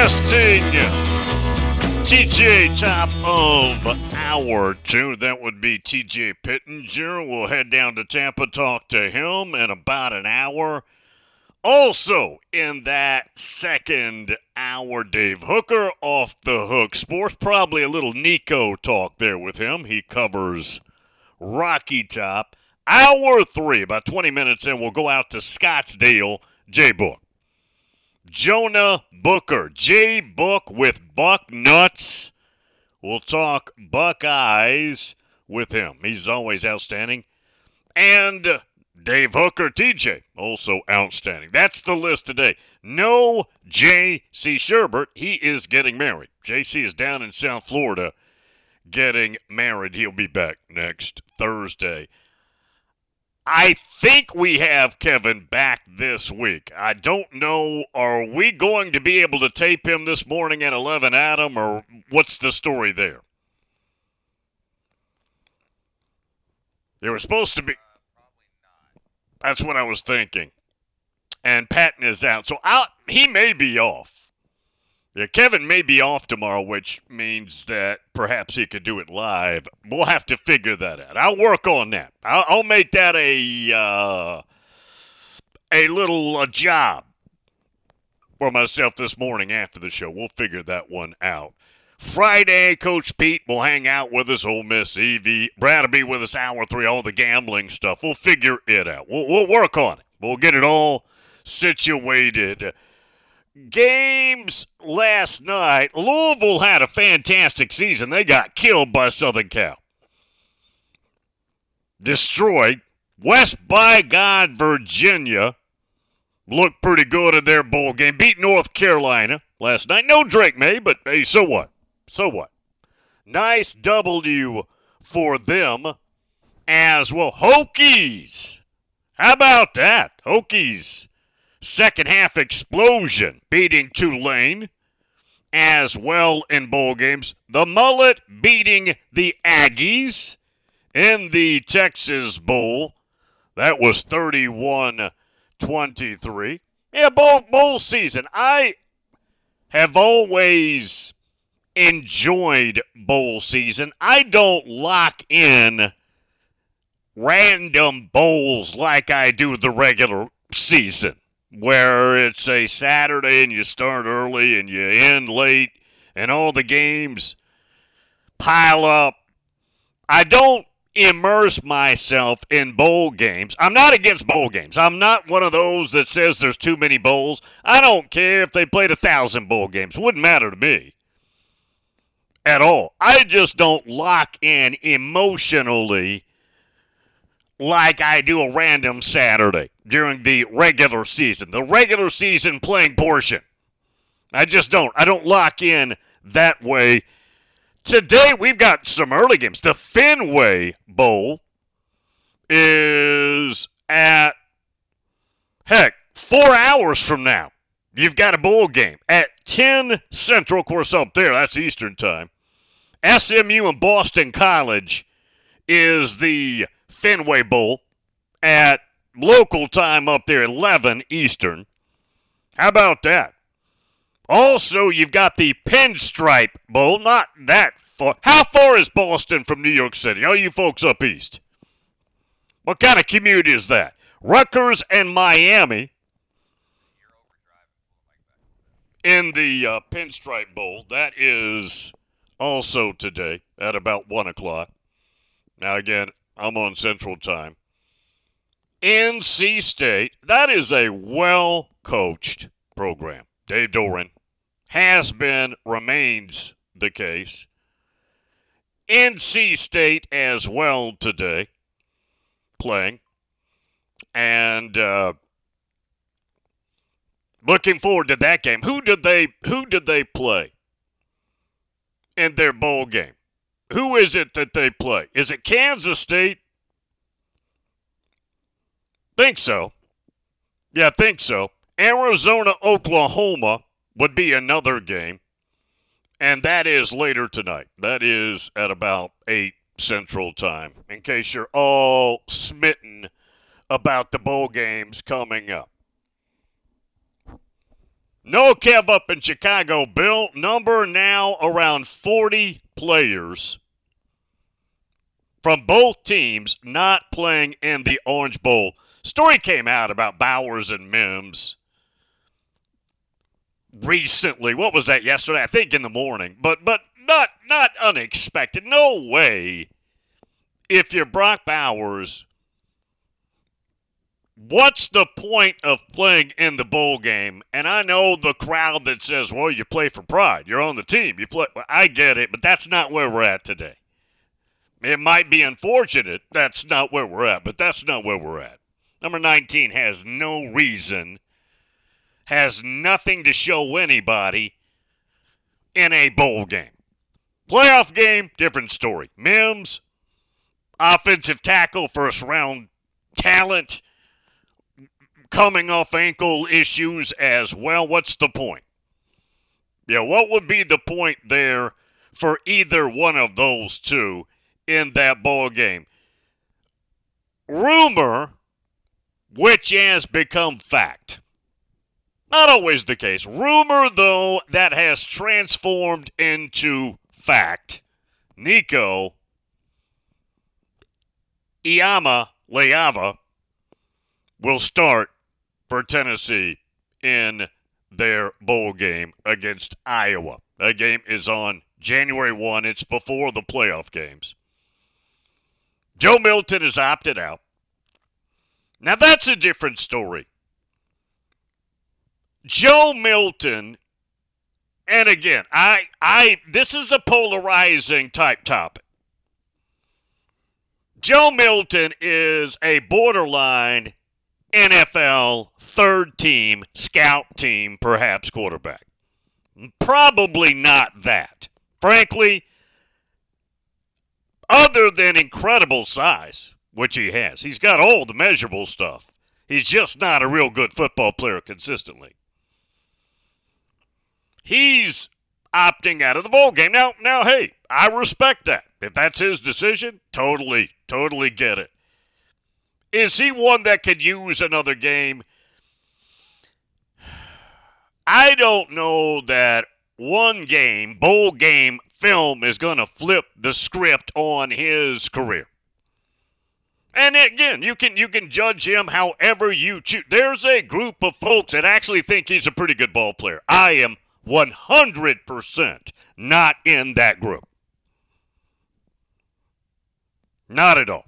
Guesting TJ top of hour two. That would be TJ Pittenger. We'll head down to Tampa, talk to him in about an hour. Also, in that second hour, Dave Hooker off the hook sports. Probably a little Nico talk there with him. He covers Rocky Top. Hour three, about 20 minutes in, we'll go out to Scottsdale, J Book. Jonah Booker, J Book with Buck Nuts. We'll talk Buckeyes with him. He's always outstanding. And Dave Hooker, TJ, also outstanding. That's the list today. No J.C. Sherbert. He is getting married. J.C. is down in South Florida getting married. He'll be back next Thursday. I think we have Kevin back this week. I don't know. Are we going to be able to tape him this morning at 11, Adam, or what's the story there? They were supposed to be. That's what I was thinking. And Patton is out. So I'll, he may be off. Yeah, Kevin may be off tomorrow, which means that perhaps he could do it live. We'll have to figure that out. I'll work on that. I'll, I'll make that a uh, a little uh, job for myself this morning after the show. We'll figure that one out. Friday, Coach Pete will hang out with us. Ole Miss Evie. Brad will be with us hour three. All the gambling stuff. We'll figure it out. We'll, we'll work on it. We'll get it all situated games last night. Louisville had a fantastic season. They got killed by Southern Cal. Destroyed. West by God, Virginia looked pretty good in their bowl game. Beat North Carolina last night. No Drake Maye, but hey, so what? So what? Nice W for them as well. Hokies. How about that? Hokies second half explosion, beating Tulane as well in bowl games. The Mullet beating the Aggies in the Texas Bowl. That was 31 23. Yeah, bowl, bowl season. I have always enjoyed bowl season. I don't lock in random bowls like I do the regular season where it's a Saturday and you start early and you end late and all the games pile up. I don't immerse myself in bowl games. I'm not against bowl games. I'm not one of those that says there's too many bowls. I don't care if they played a thousand bowl games. Wouldn't matter to me at all. I just don't lock in emotionally like I do a random Saturday. During the regular season, the regular season playing portion. I just don't. I don't lock in that way. Today we've got some early games. The Fenway Bowl is at heck four hours from now. You've got a bowl game at 10 Central, of course, up there. That's Eastern time. SMU and Boston College is the Fenway Bowl at local time up there, 11 Eastern. How about that? Also, you've got the Pinstripe Bowl, not that far. How far is Boston from New York City? All you folks up east. What kind of commute is that? Rutgers and Miami in the uh, Pinstripe Bowl. That is also today at about 1 o'clock. Now, again, I'm on Central Time. NC State, that is a well coached program. Dave Doeren has been, remains the case. NC State as well today playing. And uh, looking forward to that game. Who did they who did they play in their bowl game? Who is it that they play? Is it Kansas State? Think so. Yeah, think so. Arizona, Oklahoma would be another game. And that is later tonight. That is at about 8 Central Time, in case you're all smitten about the bowl games coming up. No Kev up in Chicago. Bill, number now around 40 players from both teams not playing in the Orange Bowl. Story came out about Bowers and Mims recently. What was that yesterday? I think in the morning. But but not not unexpected. No way. If you're Brock Bowers, what's the point of playing in the bowl game? And I know the crowd that says, "Well, you play for pride. You're on the team. You play." Well, I get it, but that's not where we're at today. It might be unfortunate. That's not where we're at, but that's not where we're at. Number 19 has no reason, has nothing to show anybody in a bowl game. Playoff game, different story. Mims, offensive tackle, first round talent, coming off ankle issues as well. What's the point? Yeah, what would be the point there for either one of those two in that ball game? Rumor which has become fact. Not always the case. Rumor, though, that has transformed into fact. Nico Iama Leava will start for Tennessee in their bowl game against Iowa. That game is on January 1. It's before the playoff games. Joe Milton has opted out. Now that's a different story. Joe Milton, and again, I I this is a polarizing type topic. Joe Milton is a borderline NFL third team, scout team, perhaps quarterback. Probably not that. Frankly, other than incredible size, which he has. He's got all the measurable stuff. He's just not a real good football player consistently. He's opting out of the bowl game. Now, now, hey, I respect that. If that's his decision, totally, totally get it. Is he one that could use another game? I don't know that one game, bowl game film is going to flip the script on his career. And again, you can you can judge him however you choose. There's a group of folks that actually think he's a pretty good ball player. I am 100% not in that group. Not at all.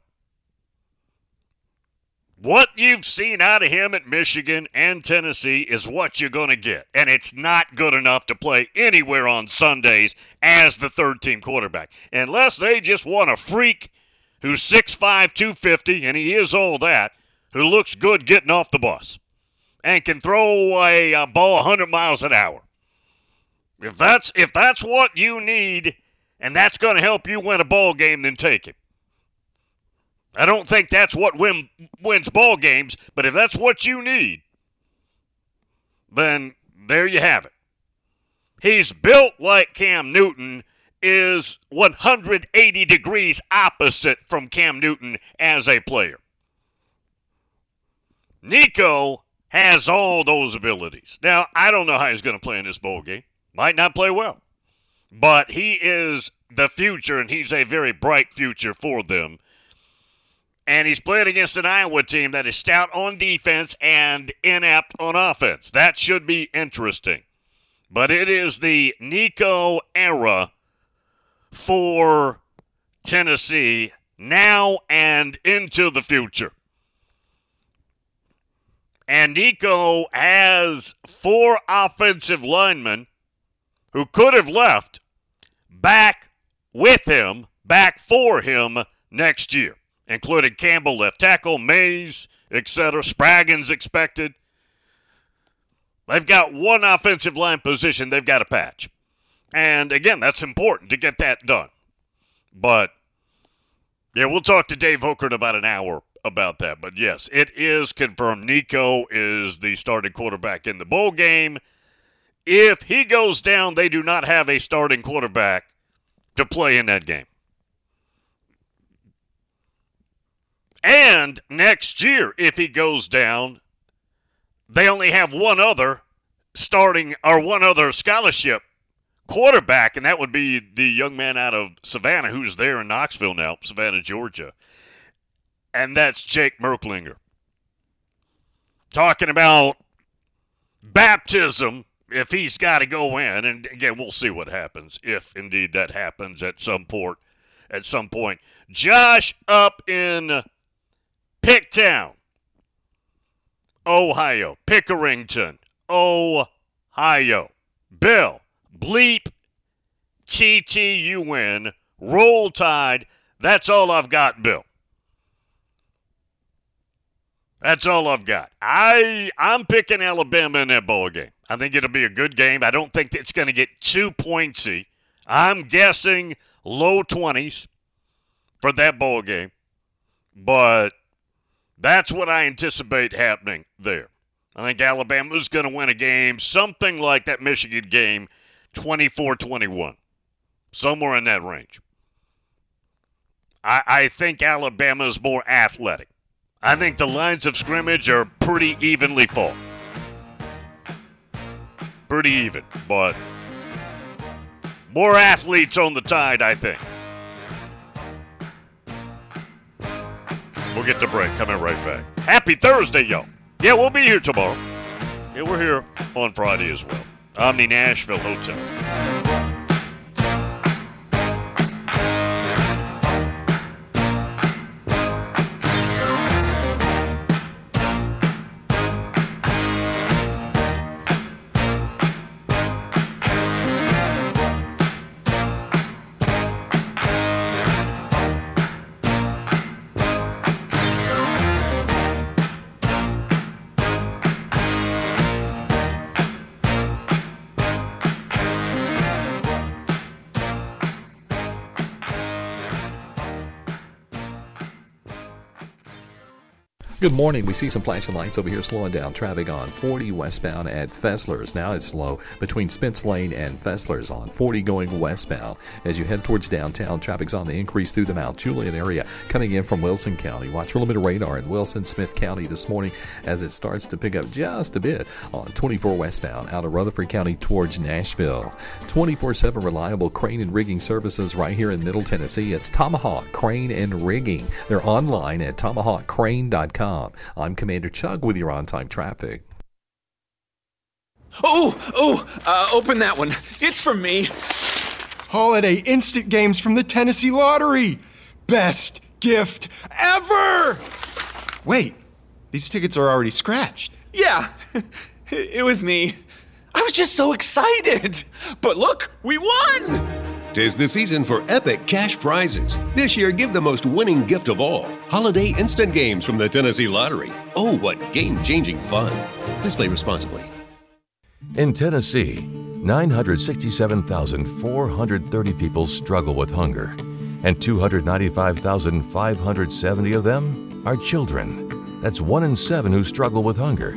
What you've seen out of him at Michigan and Tennessee is what you're going to get. And it's not good enough to play anywhere on Sundays as the third team quarterback. Unless they just want a freak who's 6'5, 250, and he is all that, who looks good getting off the bus and can throw a, a ball 100 miles an hour. If that's if that's what you need and that's going to help you win a ball game, then take it. I don't think that's what win, wins ball games, but if that's what you need, then there you have it. He's built like Cam Newton is 180 degrees opposite from Cam Newton as a player. Nico has all those abilities. Now, I don't know how he's going to play in this bowl game. Might not play well. But he is the future, and he's a very bright future for them. And he's playing against an Iowa team that is stout on defense and inept on offense. That should be interesting. But it is the Nico era for Tennessee now and into the future. And Nico has four offensive linemen who could have left back with him, back for him next year, including Campbell left tackle, Mays, etc. Spraggins expected. They've got one offensive line position they've got to patch. And again, that's important to get that done. But yeah, we'll talk to Dave Hooker in about an hour about that. But yes, it is confirmed. Nico is the starting quarterback in the bowl game. If he goes down, they do not have a starting quarterback to play in that game. And next year, if he goes down, they only have one other starting or one other scholarship quarterback, and that would be the young man out of Savannah who's there in Knoxville now, Savannah, Georgia. And that's Jake Merklinger. Talking about baptism if he's got to go in, and again, we'll see what happens if indeed that happens at some port, at some point. Josh up in Picktown, Ohio, Pickerington, Ohio. Bill, bleep, T you win, roll tide. That's all I've got, Bill. That's all I've got. I I'm picking Alabama in that bowl game. I think it'll be a good game. I don't think it's going to get too pointsy. I'm guessing low 20s for that bowl game. But that's what I anticipate happening there. I think Alabama's going to win a game, something like that Michigan game, 24 21. Somewhere in that range. I, I think Alabama's more athletic. I think the lines of scrimmage are pretty evenly full. Pretty even, but more athletes on the tide, I think. We'll get the break. Coming right back. Happy Thursday, y'all. Yeah, we'll be here tomorrow. Yeah, we're here on Friday as well. Omni Nashville Hotel. Good morning. We see some flashing lights over here slowing down traffic on 40 westbound at Fessler's. Now it's slow between Spence Lane and Fessler's on 40 going westbound. As you head towards downtown, traffic's on the increase through the Mount Juliet area coming in from Wilson County. Watch for limited radar in Wilson Smith County this morning as it starts to pick up just a bit on 24 westbound out of Rutherford County towards Nashville. 24 7 reliable crane and rigging services right here in Middle Tennessee. It's Tomahawk Crane and Rigging. They're online at tomahawkcrane.com. I'm Commander Chug with your on time traffic. Oh, oh, uh, open that one. It's for me. Holiday instant games from the Tennessee Lottery. Best gift ever! Wait, these tickets are already scratched. Yeah, it was me. I was just so excited. But look, we won! Tis the season for epic cash prizes. This year, give the most winning gift of all holiday instant games from the Tennessee Lottery. Oh, what game changing fun! Please play responsibly. In Tennessee, 967,430 people struggle with hunger, and 295,570 of them are children. That's one in seven who struggle with hunger,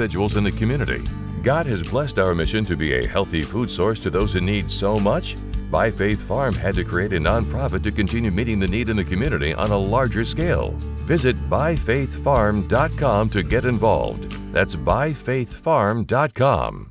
in the community. God has blessed our mission to be a healthy food source to those in need so much. By Faith Farm had to create a nonprofit to continue meeting the need in the community on a larger scale. Visit byfaithfarm.com to get involved. That's byfaithfarm.com.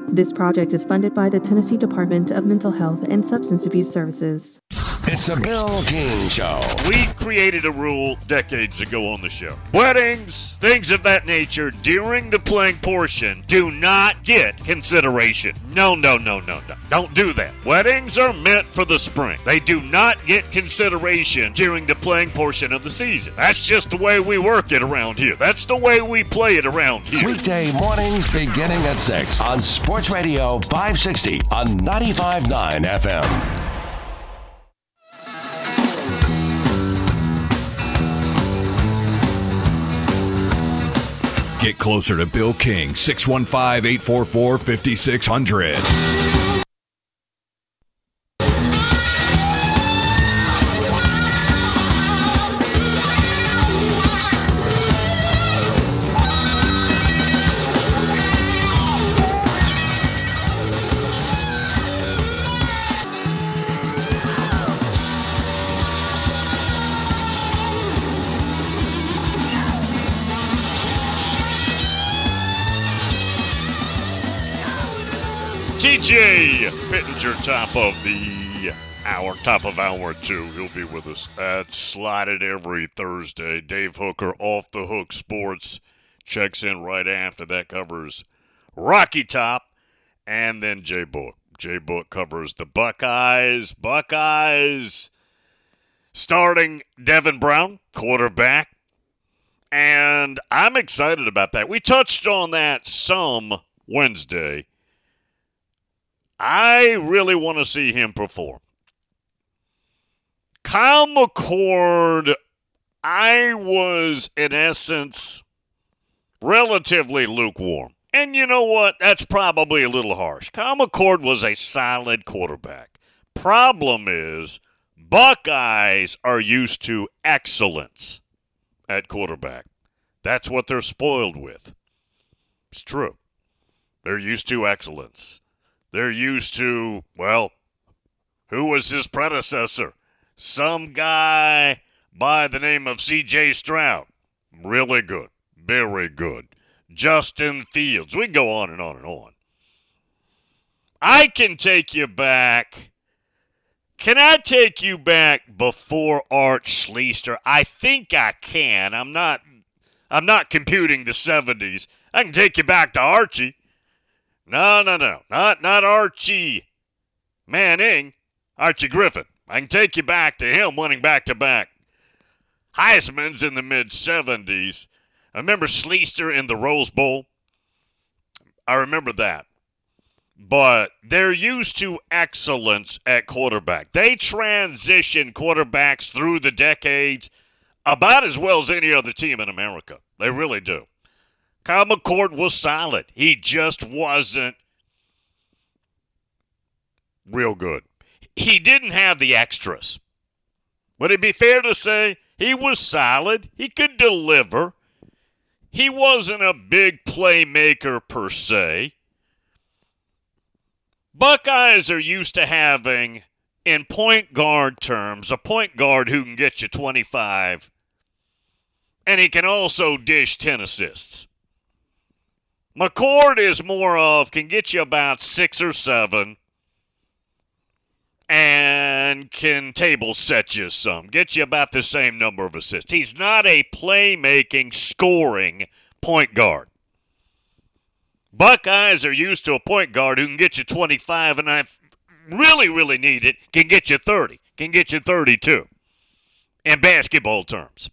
This project is funded by the Tennessee Department of Mental Health and Substance Abuse Services. It's a Bill King Show. We created a rule decades ago on the show. Weddings, things of that nature, during the playing portion, do not get consideration. No, no, no, no, no. Don't do that. Weddings are meant for the spring. They do not get consideration during the playing portion of the season. That's just the way we work it around here. That's the way we play it around here. Weekday mornings beginning at 6 on Sports Radio 560 on 95.9 FM. Get closer to Bill King, 615 844 5600. Pittenger, top of the hour, top of hour two. He'll be with us at Slotted every Thursday. Dave Hooker, Off the Hook Sports, checks in right after that, covers Rocky Top, and then J Book. J Book covers the Buckeyes. Buckeyes starting Devin Brown, quarterback. And I'm excited about that. We touched on that some Wednesday. I really want to see him perform. Kyle McCord, I was, in essence, relatively lukewarm. And you know what? That's probably a little harsh. Kyle McCord was a solid quarterback. Problem is, Buckeyes are used to excellence at quarterback. That's what they're spoiled with. It's true. They're used to excellence. They're used to, well, who was his predecessor? Some guy by the name of C.J. Stroud. Really good. Very good. Justin Fields. We go on and on and on. I can take you back. Can I take you back before Art Schlichter? I think I can. I'm not I'm not computing the 70s. I can take you back to Archie. No, no, no. Not not Archie Manning. Archie Griffin. I can take you back to him winning back to back. Heisman's in the mid 70s. I remember Schlichter in the Rose Bowl. I remember that. But they're used to excellence at quarterback. They transition quarterbacks through the decades about as well as any other team in America. They really do. Kyle McCord was solid. He just wasn't real good. He didn't have the extras. Would it be fair to say He was solid. He could deliver. He wasn't a big playmaker per se. Buckeyes are used to having, in point guard terms, a point guard who can get you 25, and he can also dish 10 assists. McCord is more of can get you about six or seven and can table set you some, get you about the same number of assists. He's not a playmaking, scoring point guard. Buckeyes are used to a point guard who can get you 25, and I really, really need it, can get you 30, can get you 32 in basketball terms.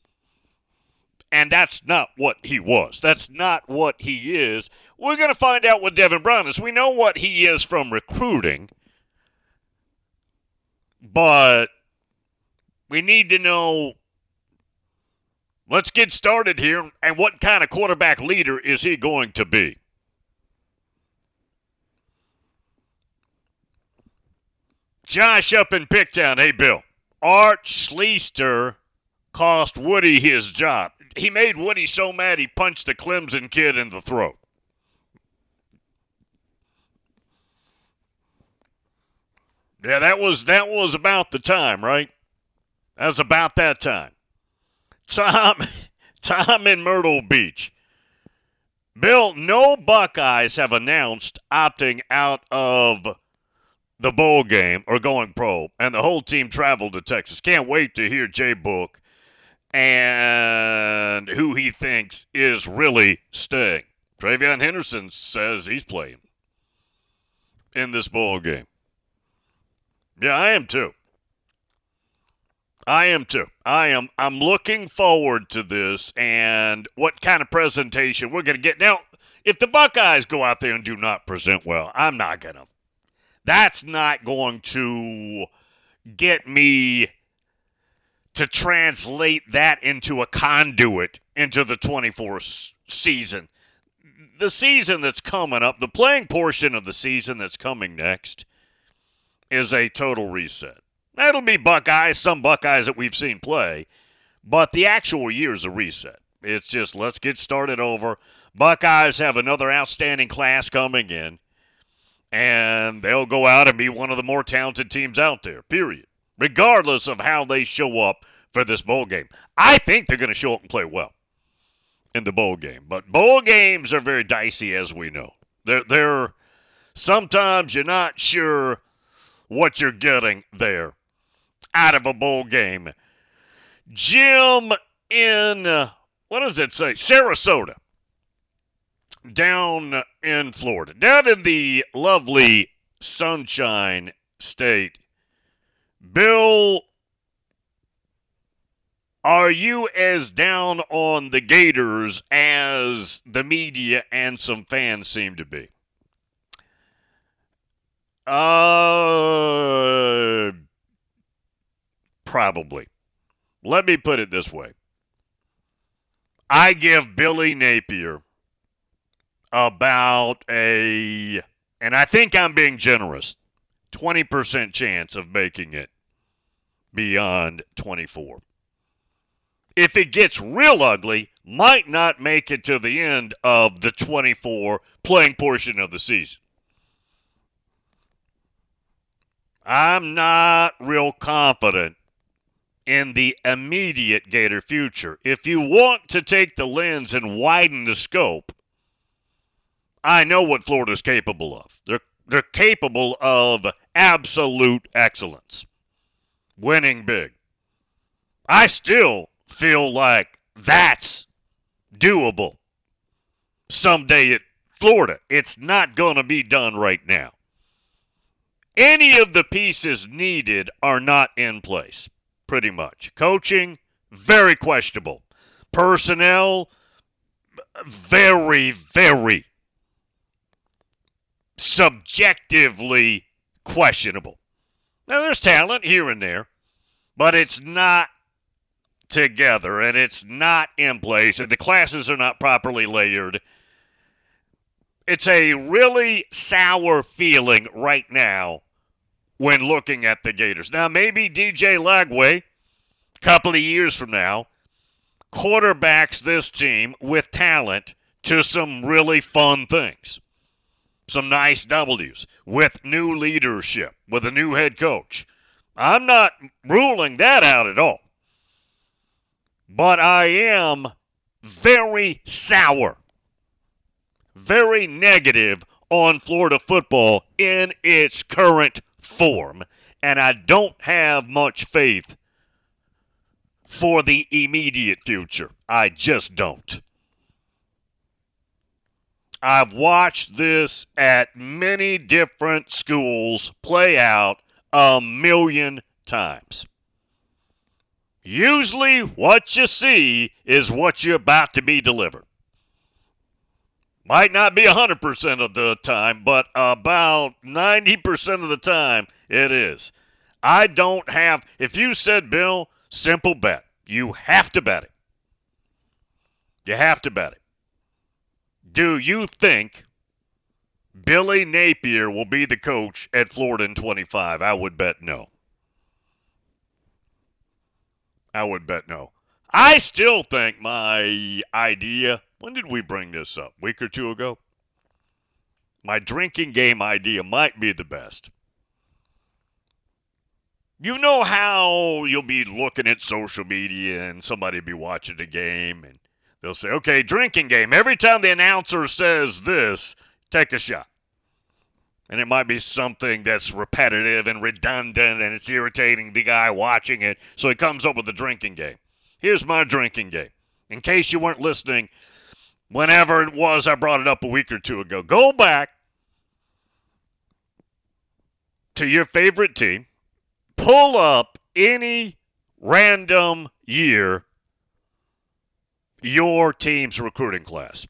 And that's not what he was. That's not what he is. We're going to find out what Devin Brown is. We know what he is from recruiting, but we need to know. Let's get started here. And what kind of quarterback leader is he going to be? Josh up in Picktown. Hey, Bill. Art Schlichter cost Woody his job. He made Woody so mad he punched the Clemson kid in the throat. Yeah, that was that was about the time, right? That's about that time. Tom, Tom in Myrtle Beach. Bill, no Buckeyes have announced opting out of the bowl game or going pro, and the whole team traveled to Texas. Can't wait to hear J Book and who he thinks is really staying. TreVeyon Henderson says he's playing in this bowl game. Yeah, I am too. I am too. I am I'm looking forward to this and what kind of presentation we're going to get. Now, if the Buckeyes go out there and do not present well, I'm not going to that's not going to get me to translate that into a conduit into the 24 season. The season that's coming up, the playing portion of the season that's coming next, is a total reset. That'll be Buckeyes, some Buckeyes that we've seen play, but the actual year is a reset. It's just let's get started over. Buckeyes have another outstanding class coming in and they'll go out and be one of the more talented teams out there, period. Regardless of how they show up for this bowl game. I think they're going to show up and play well in the bowl game. But bowl games are very dicey, as we know. They're, they're sometimes you're not sure what you're getting there out of a bowl game. Jim in, uh, what does it say? Sarasota down in Florida, down in the lovely Sunshine State. Bill, are you as down on the Gators as the media and some fans seem to be? Uh, probably. Let me put it this way. I give Billy Napier about a, and I think I'm being generous, 20% chance of making it beyond 24. If it gets real ugly, might not make it to the end of the 24 playing portion of the season. I'm not real confident in the immediate Gator future. If you want to take the lens and widen the scope, I know what Florida's capable of. They're they're capable of absolute excellence. Winning big. I still feel like that's doable someday at Florida. It's not going to be done right now. Any of the pieces needed are not in place, pretty much. Coaching, very questionable. Personnel, very, very subjectively questionable. Now, there's talent here and there, but it's not together and it's not in place, the classes are not properly layered. It's a really sour feeling right now when looking at the Gators. Now, maybe DJ Lagway a couple of years from now, quarterbacks this team with talent to some really fun things. Some nice W's with new leadership, with a new head coach. I'm not ruling that out at all. But I am very sour, very negative on Florida football in its current form. And I don't have much faith for the immediate future. I just don't. I've watched this at many different schools play out a million times. Usually, what you see is what you're about to be delivered. Might not be 100% of the time, but about 90% of the time, it is. I don't have, if you said, Bill, simple bet, you have to bet it. You have to bet it. Do you think Billy Napier will be the coach at Florida in 25? I would bet no. I would bet no. I still think my idea. When did we bring this up? Week or two ago? My drinking game idea might be the best. You know how you'll be looking at social media and somebody be watching the game and they'll say, okay, drinking game. Every time the announcer says this, take a shot. And it might be something that's repetitive and redundant and it's irritating the guy watching it. So he comes up with a drinking game. Here's my drinking game. In case you weren't listening, whenever it was I brought it up a week or two ago, go back to your favorite team, pull up any random year your team's recruiting class.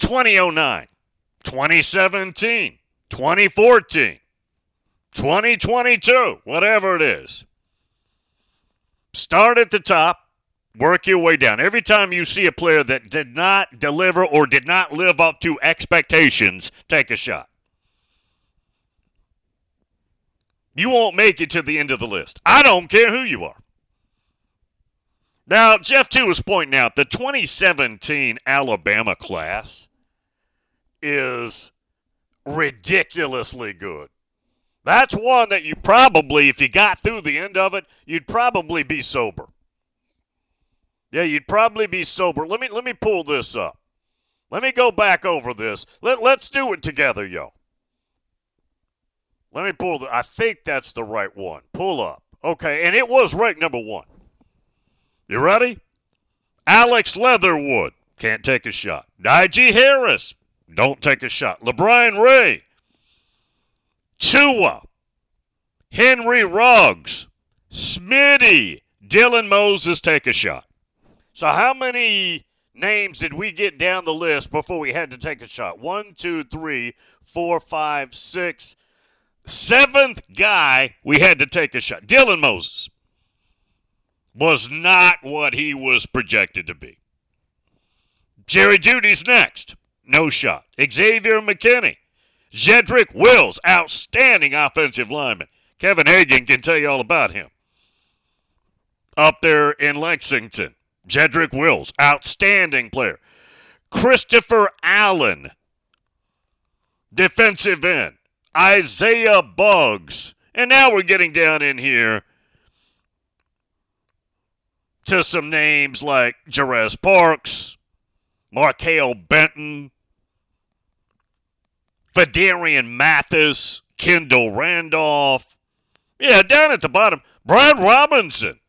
2009. 2017, 2014, 2022, whatever it is. Start at the top, work your way down. Every time you see a player that did not deliver or did not live up to expectations, take a shot. You won't make it to the end of the list. I don't care who you are. Now, Jeff, too, was pointing out the 2017 Alabama class is ridiculously good. That's one that you probably, if you got through the end of it, you'd probably be sober. Yeah, you'd probably be sober. Let me let me pull this up. Let me go back over this. Let let's do it together, yo. Let me pull the I think that's the right one. Pull up. Okay, and it was ranked number one. You ready? Alex Leatherwood can't take a shot. Najee Harris don't take a shot. LaBryan Ray. Tua. Henry Ruggs. Smitty. Dylan Moses take a shot. So how many names did we get down the list before we had to take a shot? One, two, three, four, five, six. Seventh guy we had to take a shot. Dylan Moses was not what he was projected to be. Jerry Jeudy's next no shot. Xavier McKinney. Jedrick Wills, outstanding offensive lineman. Kevin Hagan can tell you all about him. Up there in Lexington, Jedrick Wills, outstanding player. Christopher Allen, defensive end. Isaiah Buggs. And now we're getting down in here to some names like Jarez Parks, Markail Benton, Phidarian Mathis, Kendall Randolph. Yeah, down at the bottom, Brad Robinson.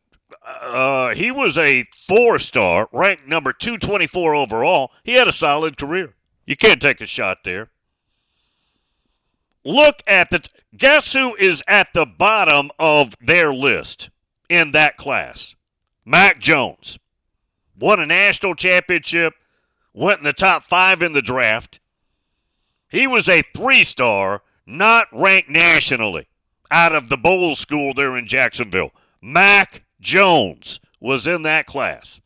Uh, he was a four star, ranked number 224 overall. He had a solid career. You can't take a shot there. Look at the. T- guess who is at the bottom of their list in that class? Mac Jones. Won a national championship, went in the top five in the draft. He was a three star, not ranked nationally, out of the Bolles School there in Jacksonville. Mac Jones was in that class.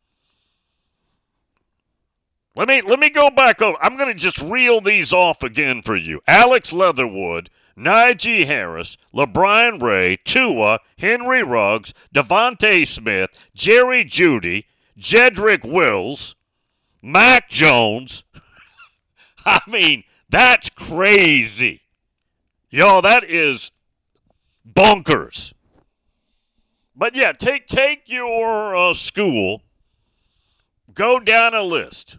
Let me let me go back over. I'm going to just reel these off again for you. Alex Leatherwood, Najee Harris, LaBryan Ray, Tua, Henry Ruggs, DeVonta Smith, Jerry Jeudy, Jedrick Wills, Mac Jones. I mean, that's crazy. Y'all, that is bonkers. But yeah, take take your uh, school, go down a list,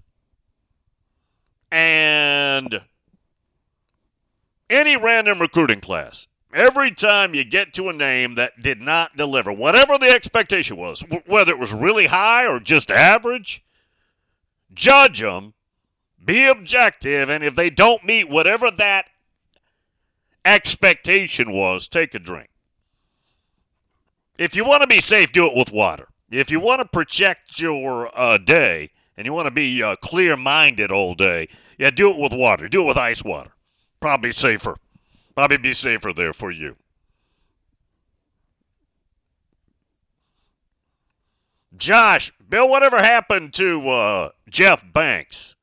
and any random recruiting class. Every time you get to a name that did not deliver, whatever the expectation was, whether it was really high or just average, judge them, be objective, and if they don't meet whatever that expectation was, take a drink. If you want to be safe, do it with water. If you want to project your uh, day and you want to be uh, clear minded all day, yeah, do it with water. Do it with ice water. Probably safer. Probably be safer there for you. Josh, Bill, whatever happened to uh, Jeff Banks?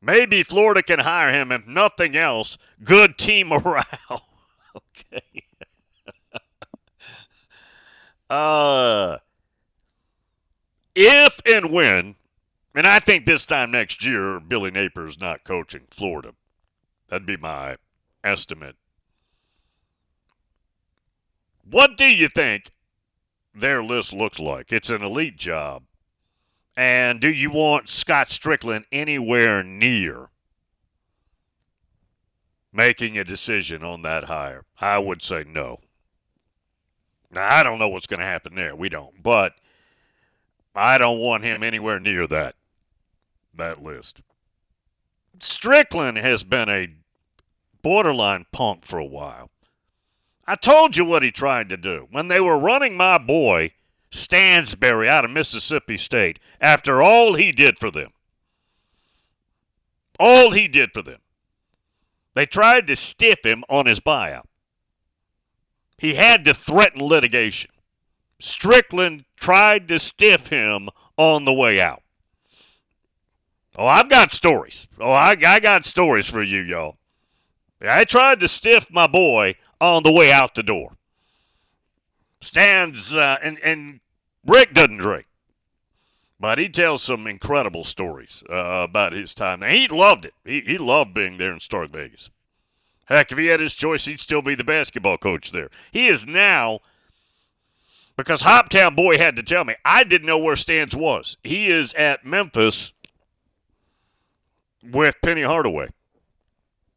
Maybe Florida can hire him, if nothing else, good team morale. okay. uh, if and when, and I think this time next year, Billy Napier's not coaching Florida. That'd be my estimate. What do you think their list looks like? It's an elite job. And do you want Scott Stricklin anywhere near making a decision on that hire? I would say no. Now, I don't know what's going to happen there. We don't. But I don't want him anywhere near that that list. Stricklin has been a borderline punk for a while. I told you what he tried to do. When they were running my boy Stansbury out of Mississippi State, after all he did for them, all he did for them, they tried to stiff him on his buyout. He had to threaten litigation. Stricklin tried to stiff him on the way out. Oh, I've got stories. Oh, I, I got stories for you, y'all. I tried to stiff my boy on the way out the door. Stands, uh, and, and Rick doesn't drink, but he tells some incredible stories uh, about his time. He loved it. He, he loved being there in Stark Vegas. Heck, if he had his choice, he'd still be the basketball coach there. He is now, because Hoptown Boy had to tell me, I didn't know where Stans was. He is at Memphis with Penny Hardaway.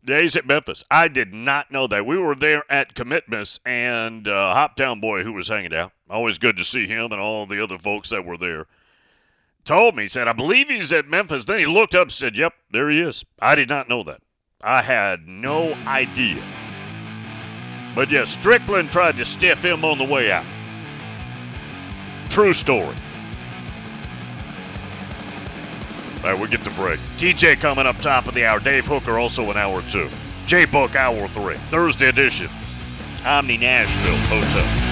Yeah, he's at Memphis. I did not know that. We were there at Commitments, and uh, Hoptown Boy, who was hanging out, always good to see him and all the other folks that were there, told me, said, I believe he's at Memphis. Then he looked up and said, Yep, there he is. I did not know that. I had no idea. But yes, Stricklin tried to stiff him on the way out. True story. All right, we'll get the break. TJ coming up top of the hour. Dave Hooker also in hour two. J Book hour three. Thursday edition. Omni Nashville Hotel.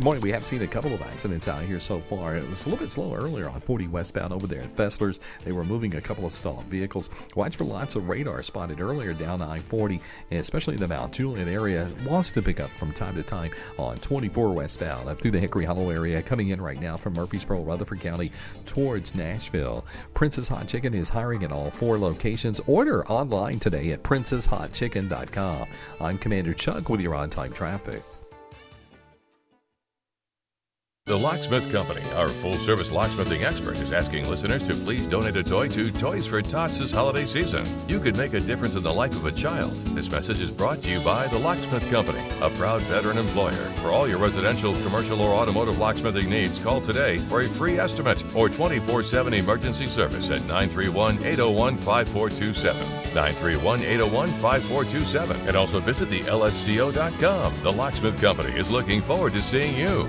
Good morning. We have seen a couple of accidents out here so far. It was a little bit slow earlier on 40 westbound over there at Fessler's. They were moving a couple of stalled vehicles. Watch for lots of radar spotted earlier down I 40, especially in the Mount Juliet area. Wants to pick up from time to time on 24 westbound up through the Hickory Hollow area. Coming in right now from Murfreesboro, Rutherford County towards Nashville. Princess Hot Chicken is hiring at all four locations. Order online today at princesshotchicken.com. I'm Commander Chuck with your on time traffic. The Locksmith Company, our full service locksmithing expert, is asking listeners to please donate a toy to Toys for Tots this holiday season. You could make a difference in the life of a child. This message is brought to you by The Locksmith Company, a proud veteran employer. For all your residential, commercial, or automotive locksmithing needs, call today for a free estimate or 24 7 emergency service at 931 801 5427. 931 801 5427. And also visit the LSCO.com. The Locksmith Company is looking forward to seeing you.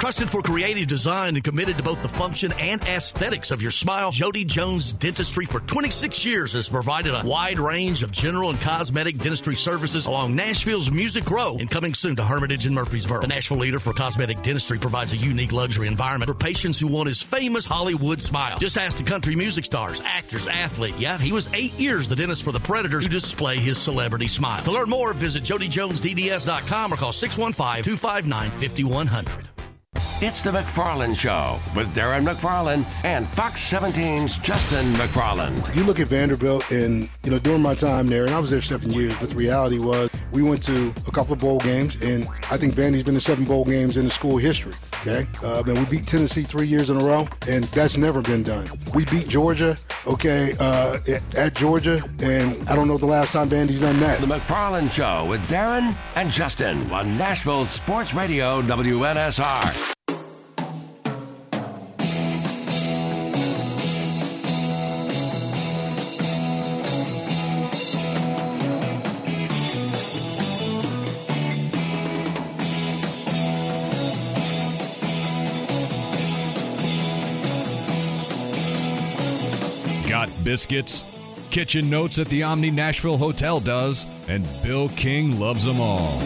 Trusted for creative design and committed to both the function and aesthetics of your smile, Jody Jones Dentistry for 26 years has provided a wide range of general and cosmetic dentistry services along Nashville's Music Row and coming soon to Hermitage and Murfreesboro. The Nashville leader for cosmetic dentistry provides a unique luxury environment for patients who want his famous Hollywood smile. Just ask the country music stars, actors, athlete. Yeah, he was eight years the dentist for the Predators to display his celebrity smile. To learn more, visit jodyjonesdds.com or call 615 259 5100. It's the McFarland Show with Darren McFarland and Fox 17's Justin McFarland. You look at Vanderbilt, and you know during my time there, and I was there seven years. But the reality was, we went to a couple of bowl games, and I think Vandy's been to seven bowl games in the school history. Okay, uh, and we beat Tennessee three years in a row, and that's never been done. We beat Georgia, okay, uh, at Georgia, and I don't know the last time Vandy's done that. The McFarland Show with Darren and Justin on Nashville Sports Radio WNSR. Biscuits. Kitchen Notes at the Omni Nashville Hotel does, and Bill King loves them all.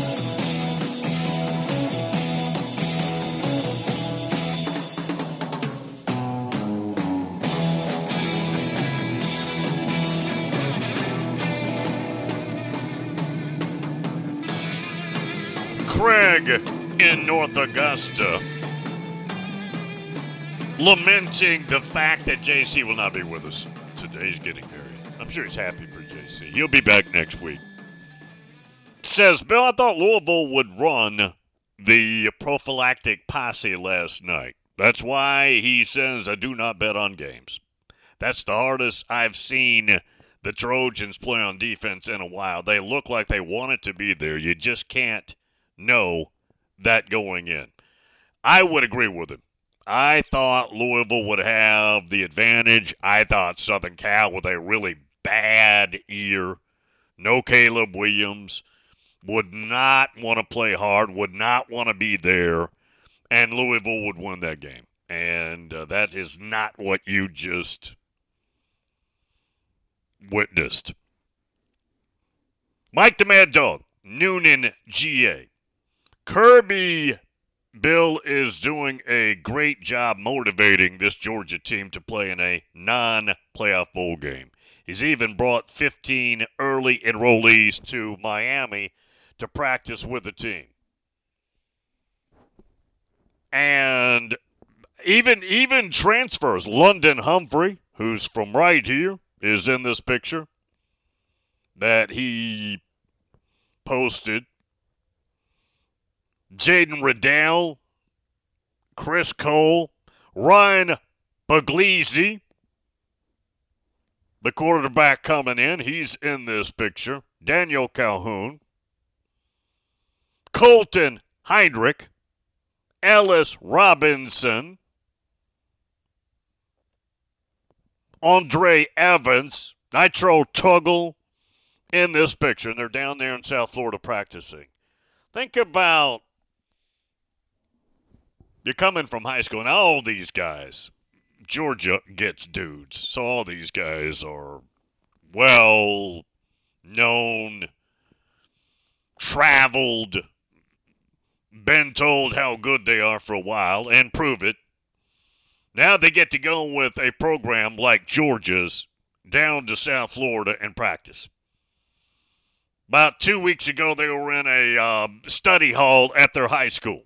Craig in North Augusta lamenting the fact that JC will not be with us. He's getting married. I'm sure he's happy for JC. He'll be back next week. Says Bill, I thought Louisville would run the prophylactic posse last night. That's why he says I do not bet on games. That's the hardest I've seen the Trojans play on defense in a while. They look like they want it to be there. You just can't know that going in. I would agree with him. I thought Louisville would have the advantage. I thought Southern Cal with a really bad year, no Caleb Williams, would not want to play hard, would not want to be there, and Louisville would win that game. And uh, that is not what you just witnessed. Mike the Mad Dog, Newnan GA. Kirby Bill is doing a great job motivating this Georgia team to play in a non playoff bowl game. He's even brought 15 early enrollees to Miami to practice with the team. And even even transfers, London Humphrey, who's from right here, is in this picture that he posted Jaden Reddell, Chris Cole, Ryan Puglisi, the quarterback coming in. He's in this picture. Daniel Calhoun, Colton Heinrich, Ellis Robinson, Andre Evans, Nitro Tuggle in this picture, and they're down there in South Florida practicing. Think about you're coming from high school, and all these guys, Georgia gets dudes. So all these guys are well known, traveled, been told how good they are for a while, and prove it. Now they get to go with a program like Georgia's down to South Florida and practice. About two weeks ago, they were in a uh, study hall at their high school.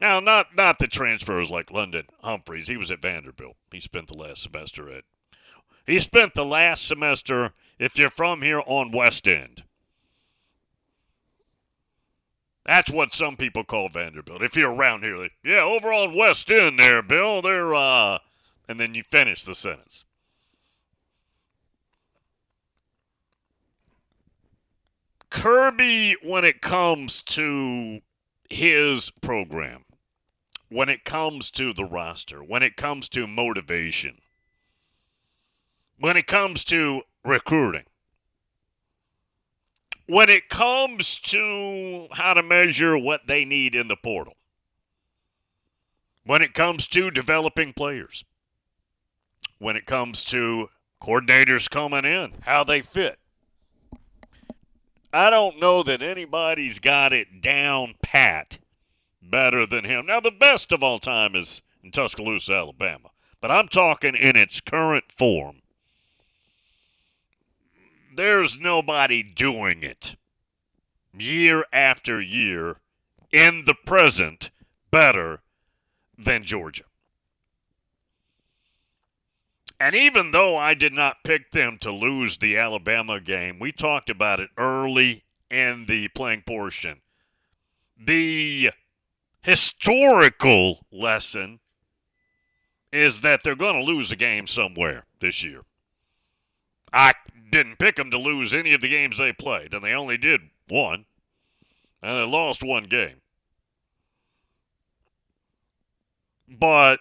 Now, not not the transfers like London Humphreys. He was at Vanderbilt. He spent the last semester at. He spent the last semester, if you're from here, on West End. That's what some people call Vanderbilt. If you're around here, they, yeah, over on West End there, Bill. They're uh, and then you finish the sentence. Kirby, when it comes to his program, when it comes to the roster, when it comes to motivation, when it comes to recruiting, when it comes to how to measure what they need in the portal, when it comes to developing players, when it comes to coordinators coming in, how they fit. I don't know that anybody's got it down pat better than him. Now, the best of all time is in Tuscaloosa, Alabama, but I'm talking in its current form. There's nobody doing it year after year in the present better than Georgia. And even though I did not pick them to lose the Alabama game, we talked about it early in the playing portion. The historical lesson is that they're going to lose a game somewhere this year. I didn't pick them to lose any of the games they played, and they only did one, and they lost one game. But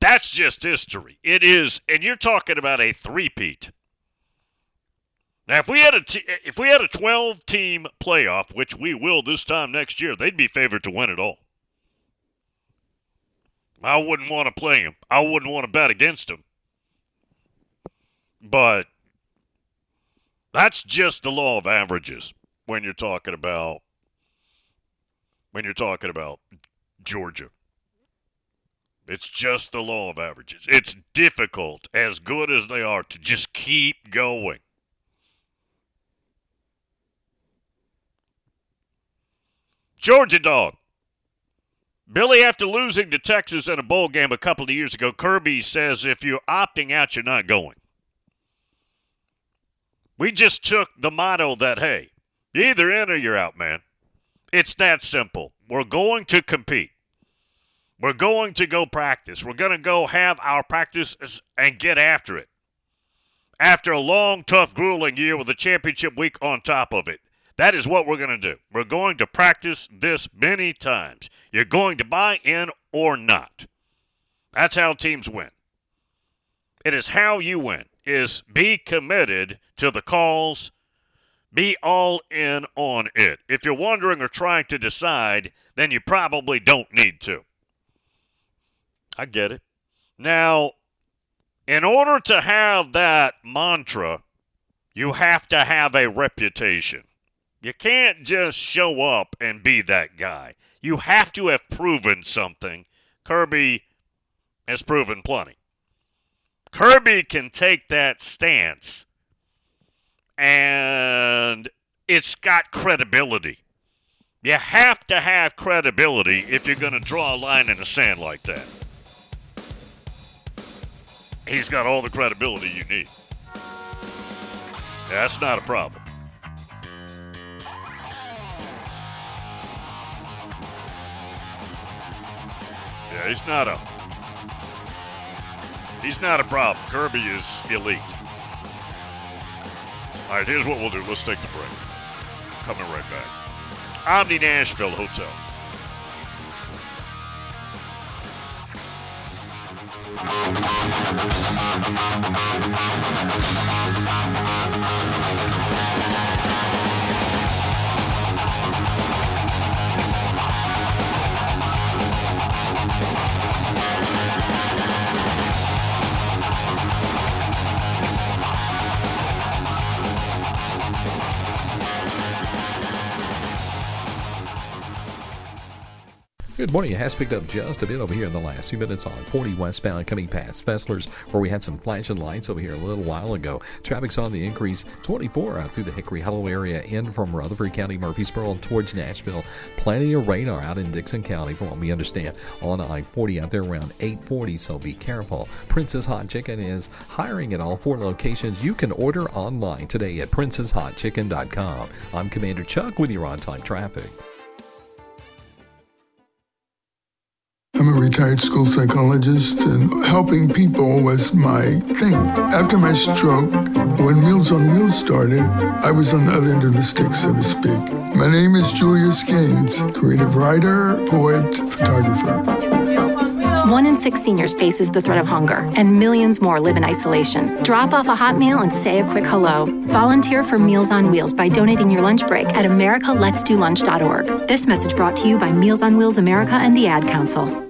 that's just history. It is, and you're talking about a three-peat. Now, if we had a t- if we had a 12 team playoff, which we will this time next year, they'd be favored to win it all. I wouldn't want to play him. I wouldn't want to bet against him. But that's just the law of averages when you're talking about when you're talking about Georgia. It's just the law of averages. It's difficult, as good as they are, to just keep going. Georgia dog. Billy, after losing to Texas in a bowl game a couple of years ago, Kirby says if you're opting out, you're not going. We just took the motto that, hey, you're either in or you're out, man. It's that simple. We're going to compete. We're going to go practice. We're going to go have our practices and get after it. After a long, tough, grueling year with a championship week on top of it. That is what we're going to do. We're going to practice this many times. You're going to buy in or not. That's how teams win. It is how you win. Is be committed to the calls. Be all in on it. If you're wondering or trying to decide, then you probably don't need to. I get it. Now, in order to have that mantra, you have to have a reputation. You can't just show up and be that guy. You have to have proven something. Kirby has proven plenty. Kirby can take that stance and it's got credibility. You have to have credibility if you're going to draw a line in the sand like that. He's got all the credibility you need. That's not a problem. Yeah, he's not a he's not a problem. Kirby is elite. All right, here's what we'll do. Let's take the break. Coming right back. Omni Nashville Hotel. Thank Good morning. It has picked up just a bit over here in the last few minutes on 40 westbound coming past Fessler's, where we had some flashing lights over here a little while ago. Traffic's on the increase 24 out through the Hickory Hollow area in from Rutherford County, Murfreesboro towards Nashville. Plenty of radar out in Dickson County, from what we understand, on I 40 out there around 840, so be careful. Princess Hot Chicken is hiring at all four locations. You can order online today at princesshotchicken.com. I'm Commander Chuck with your on time traffic. I'm a retired school psychologist, and helping people was my thing. After my stroke, when Meals on Wheels started, I was on the other end of the stick, so to speak. My name is Julius Gaines, creative writer, poet, photographer. One in six seniors faces the threat of hunger, and millions more live in isolation. Drop off a hot meal and say a quick hello. Volunteer for Meals on Wheels by donating your lunch break at americaletsdolunch.org. This message brought to you by Meals on Wheels America and the Ad Council.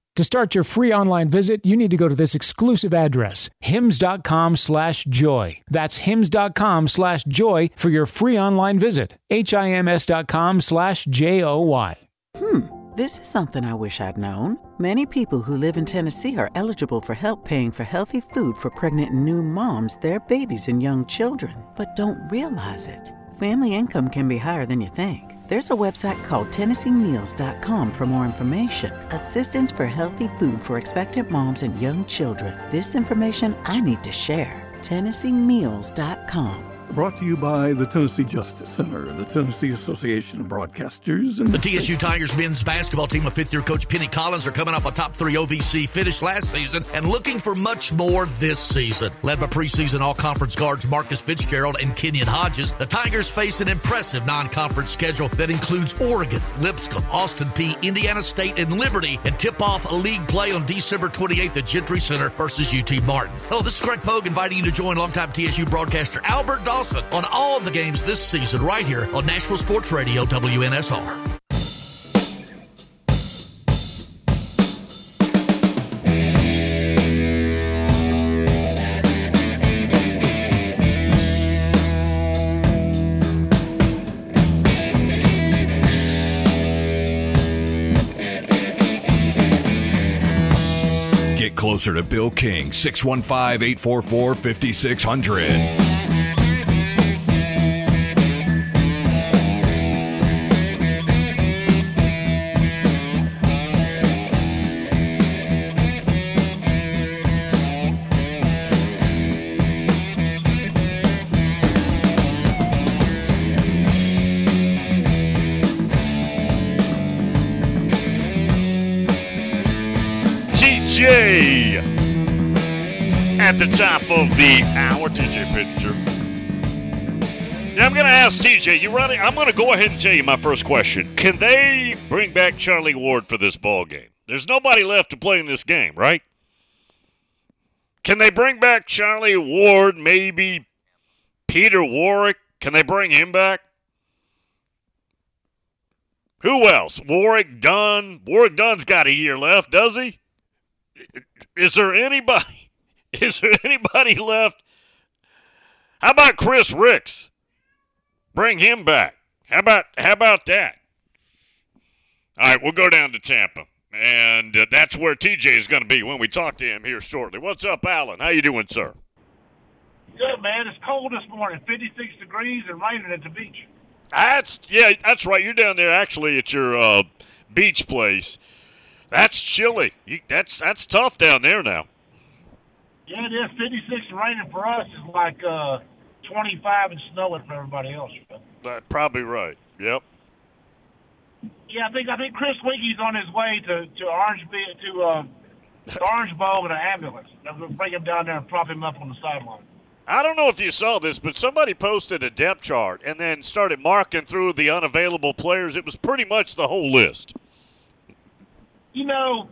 To start your free online visit, you need to go to this exclusive address, hims.com slash joy. That's hims.com slash joy for your free online visit. H-I-M-S.com slash J-O-Y. Hmm, this is something I wish I'd known. Many people who live in Tennessee are eligible for help paying for healthy food for pregnant new moms, their babies, and young children, but don't realize it. Family income can be higher than you think. There's a website called TennesseeMeals.com for more information. Assistance for healthy food for expectant moms and young children. This information I need to share. TennesseeMeals.com. Brought to you by the Tennessee Justice Center, the Tennessee Association of Broadcasters, and the TSU Tigers men's basketball team of fifth year coach Penny Collins are coming off a top three OVC finish last season and looking for much more this season. Led by preseason all conference guards Marcus Fitzgerald and Kenyon Hodges, the Tigers face an impressive non conference schedule that includes Oregon, Lipscomb, Austin Peay, Indiana State, and Liberty, and tip off a league play on December 28th at Gentry Center versus UT Martin. Hello, this is Greg Pogue inviting you to join longtime TSU broadcaster Albert On all the games this season right here on Nashville Sports Radio WNSR. Get closer to Bill King, 615 844 5600. The top of the hour, TJ Pitcher. Yeah, I'm going to ask TJ, you ready? I'm going to go ahead and tell you my first question. Can they bring back Charlie Ward for this ball game? There's nobody left to play in this game, right? Can they bring back Charlie Ward, maybe Peter Warrick? Can they bring him back? Who else? Warrick Dunn. Warrick Dunn's got a year left, does he? Is there anybody? Is there anybody left? How about Chris Rix? Bring him back. How about how about that? All right, we'll go down to Tampa. And uh, that's where TJ is going to be when we talk to him here shortly. What's up, Alan? How you doing, sir? Good, man. It's cold this morning, 56 degrees and raining at the beach. That's yeah, that's right. You're down there actually at your uh, beach place. That's chilly. You, that's that's tough down there now. Yeah, it is. 56 raining for us is like uh, 25 and snowing for everybody else. That's probably right. Yep. Yeah, I think I think Chris Weinke's on his way to to Orange to uh, Orange Bowl in an ambulance. They're going to bring him down there and prop him up on the sideline. I don't know if you saw this, but somebody posted a depth chart and then started marking through the unavailable players. It was pretty much the whole list. You know,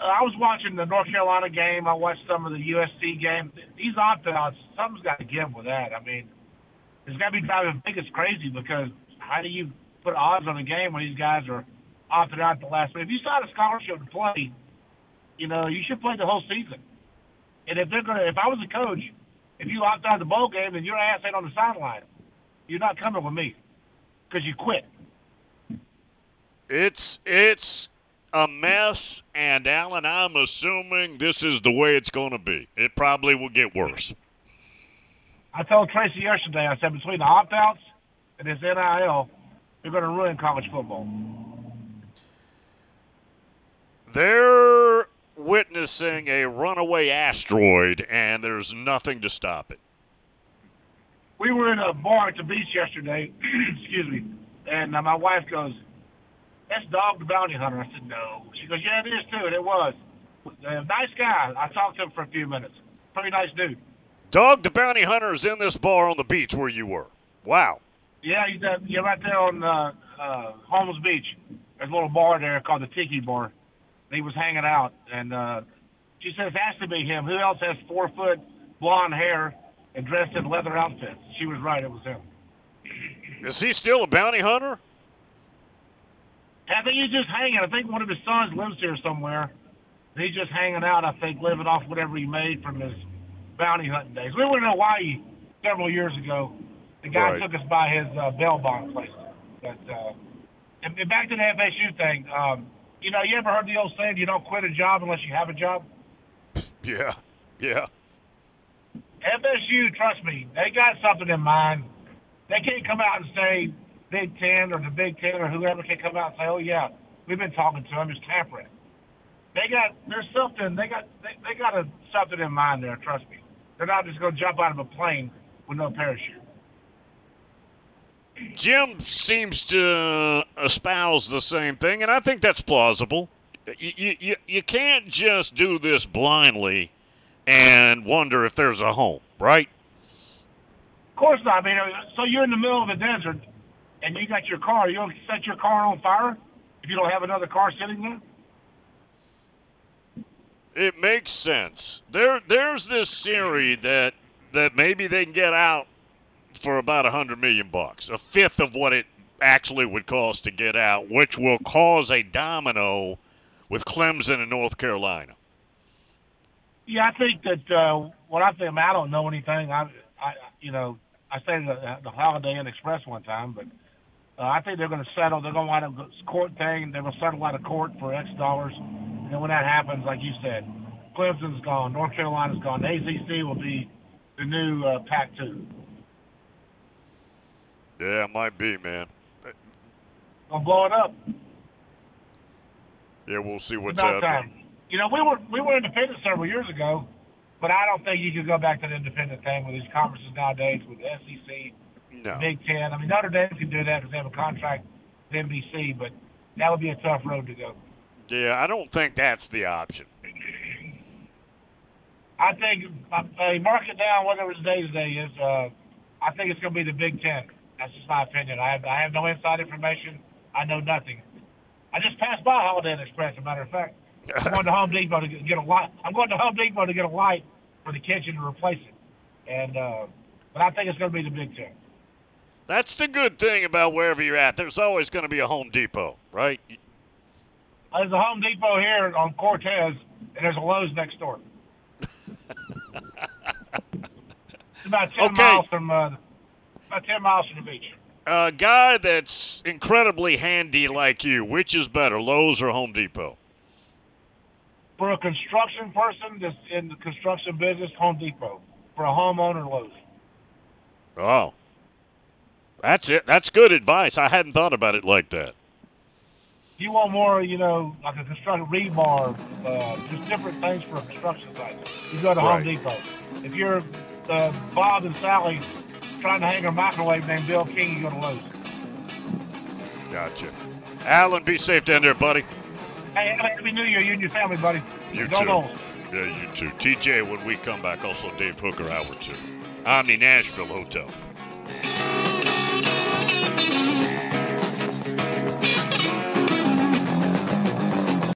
I was watching the North Carolina game. I watched some of the USC game. These opt-outs, something's got to give with that. I mean, it's got to be driving Vegas crazy because how do you put odds on a game when these guys are opted out the last minute? If you signed a scholarship to play, you know, you should play the whole season. And if they're gonna, if I was a coach, if you opt out the bowl game, then your ass ain't on the sideline. You're not coming with me because you quit. It's it's a mess, and Alan, I'm assuming this is the way it's going to be. It probably will get worse. I told Tracy yesterday. I said between the opt-outs and this NIL, they're going to ruin college football. They're witnessing a runaway asteroid, and there's nothing to stop it. We were in a bar at the beach yesterday. excuse me, and uh, my wife goes, "That's Dog the Bounty Hunter." I said, "No." She goes, "Yeah, it is too." And it was. Uh, nice guy. I talked to him for a few minutes. Pretty nice dude. Dog the Bounty Hunter is in this bar on the beach where you were. Wow. Yeah, he's uh, yeah, right there on uh, uh, Holmes Beach. There's a little bar there called the Tiki Bar. He was hanging out, and uh, she says it has to be him. Who else has four foot blonde hair and dressed in leather outfits? She was right. It was him. Is he still a bounty hunter? I think he's just hanging. I think one of his sons lives here somewhere. He's just hanging out. I think living off whatever he made from his bounty hunting days. We were in Hawaii several years ago. The guy Right. took us by his uh, bail bond place. But uh, and, and back to the FSU thing. Um, you know, you ever heard the old saying, "You don't quit a job unless you have a job." Yeah. Yeah. FSU, trust me, they got something in mind. They can't come out and say Big Ten or the Big Ten or whoever can come out and say, "Oh yeah, we've been talking to them, it's tampering." They got there's something they got they, they got a something in mind there. Trust me, they're not just going to jump out of a plane with no parachute. Jim seems to espouse the same thing, and I think that's plausible. You, you, you, can't just do this blindly and wonder if there's a home, right? Of course not. I mean, so you're in the middle of the desert and you got your car. You don't set your car on fire if you don't have another car sitting there. It makes sense. There, there's this theory that that maybe they can get out for about a hundred million bucks, a fifth of what it actually would cost to get out, which will cause a domino with Clemson and North Carolina. Yeah, I think that uh, what I think. I, mean, I don't know anything. I, I, you know, I stayed at the, the Holiday Inn Express one time, but uh, I think they're going to settle. They're going to wind up this court thing. They're going to settle out of court for X dollars. And when that happens, like you said, Clemson's gone, North Carolina's gone. The ACC will be the new uh, Pac-2. Yeah, it might be, man. Gonna blow it up. Yeah, we'll see what's about out time. You know, we were we were independent several years ago, but I don't think you could go back to the independent thing with these conferences nowadays with the SEC, No. Big Ten. I mean, Notre Dame can do that because they have a contract with NBC, but that would be a tough road to go. Yeah, I don't think that's the option. I think uh, mark it down, whatever today's day is. Uh, I think it's going to be the Big Ten. That's just my opinion. I have I have no inside information. I know nothing. I just passed by Holiday Inn Express. As a matter of fact, I'm going to Home Depot to get, get a light. I'm going to Home Depot to get a light for the kitchen to replace it. And uh, but I think it's going to be the Big Ten. That's the good thing about wherever you're at. There's always going to be a Home Depot, right? There's a Home Depot here on Cortez, and there's a Lowe's next door. it's about ten Okay. miles from uh, about ten miles from the beach. A guy that's incredibly handy like you, which is better, Lowe's or Home Depot? For a construction person that's in the construction business, Home Depot. For a homeowner, Lowe's. Oh. That's it. That's good advice. I hadn't thought about it like that. If you want more, you know, like a construction rebar, uh, just different things for a construction site, you go to Home Depot. If you're uh, Bob and Sally trying to hang a microwave named Bill King, you're going to lose. Gotcha. Alan, be safe down there, buddy. Hey, Happy New Year, you and your family, buddy. You Go too. Yeah, you too. TJ, when we come back, also Dave Hooker, hour two. Omni Nashville Hotel.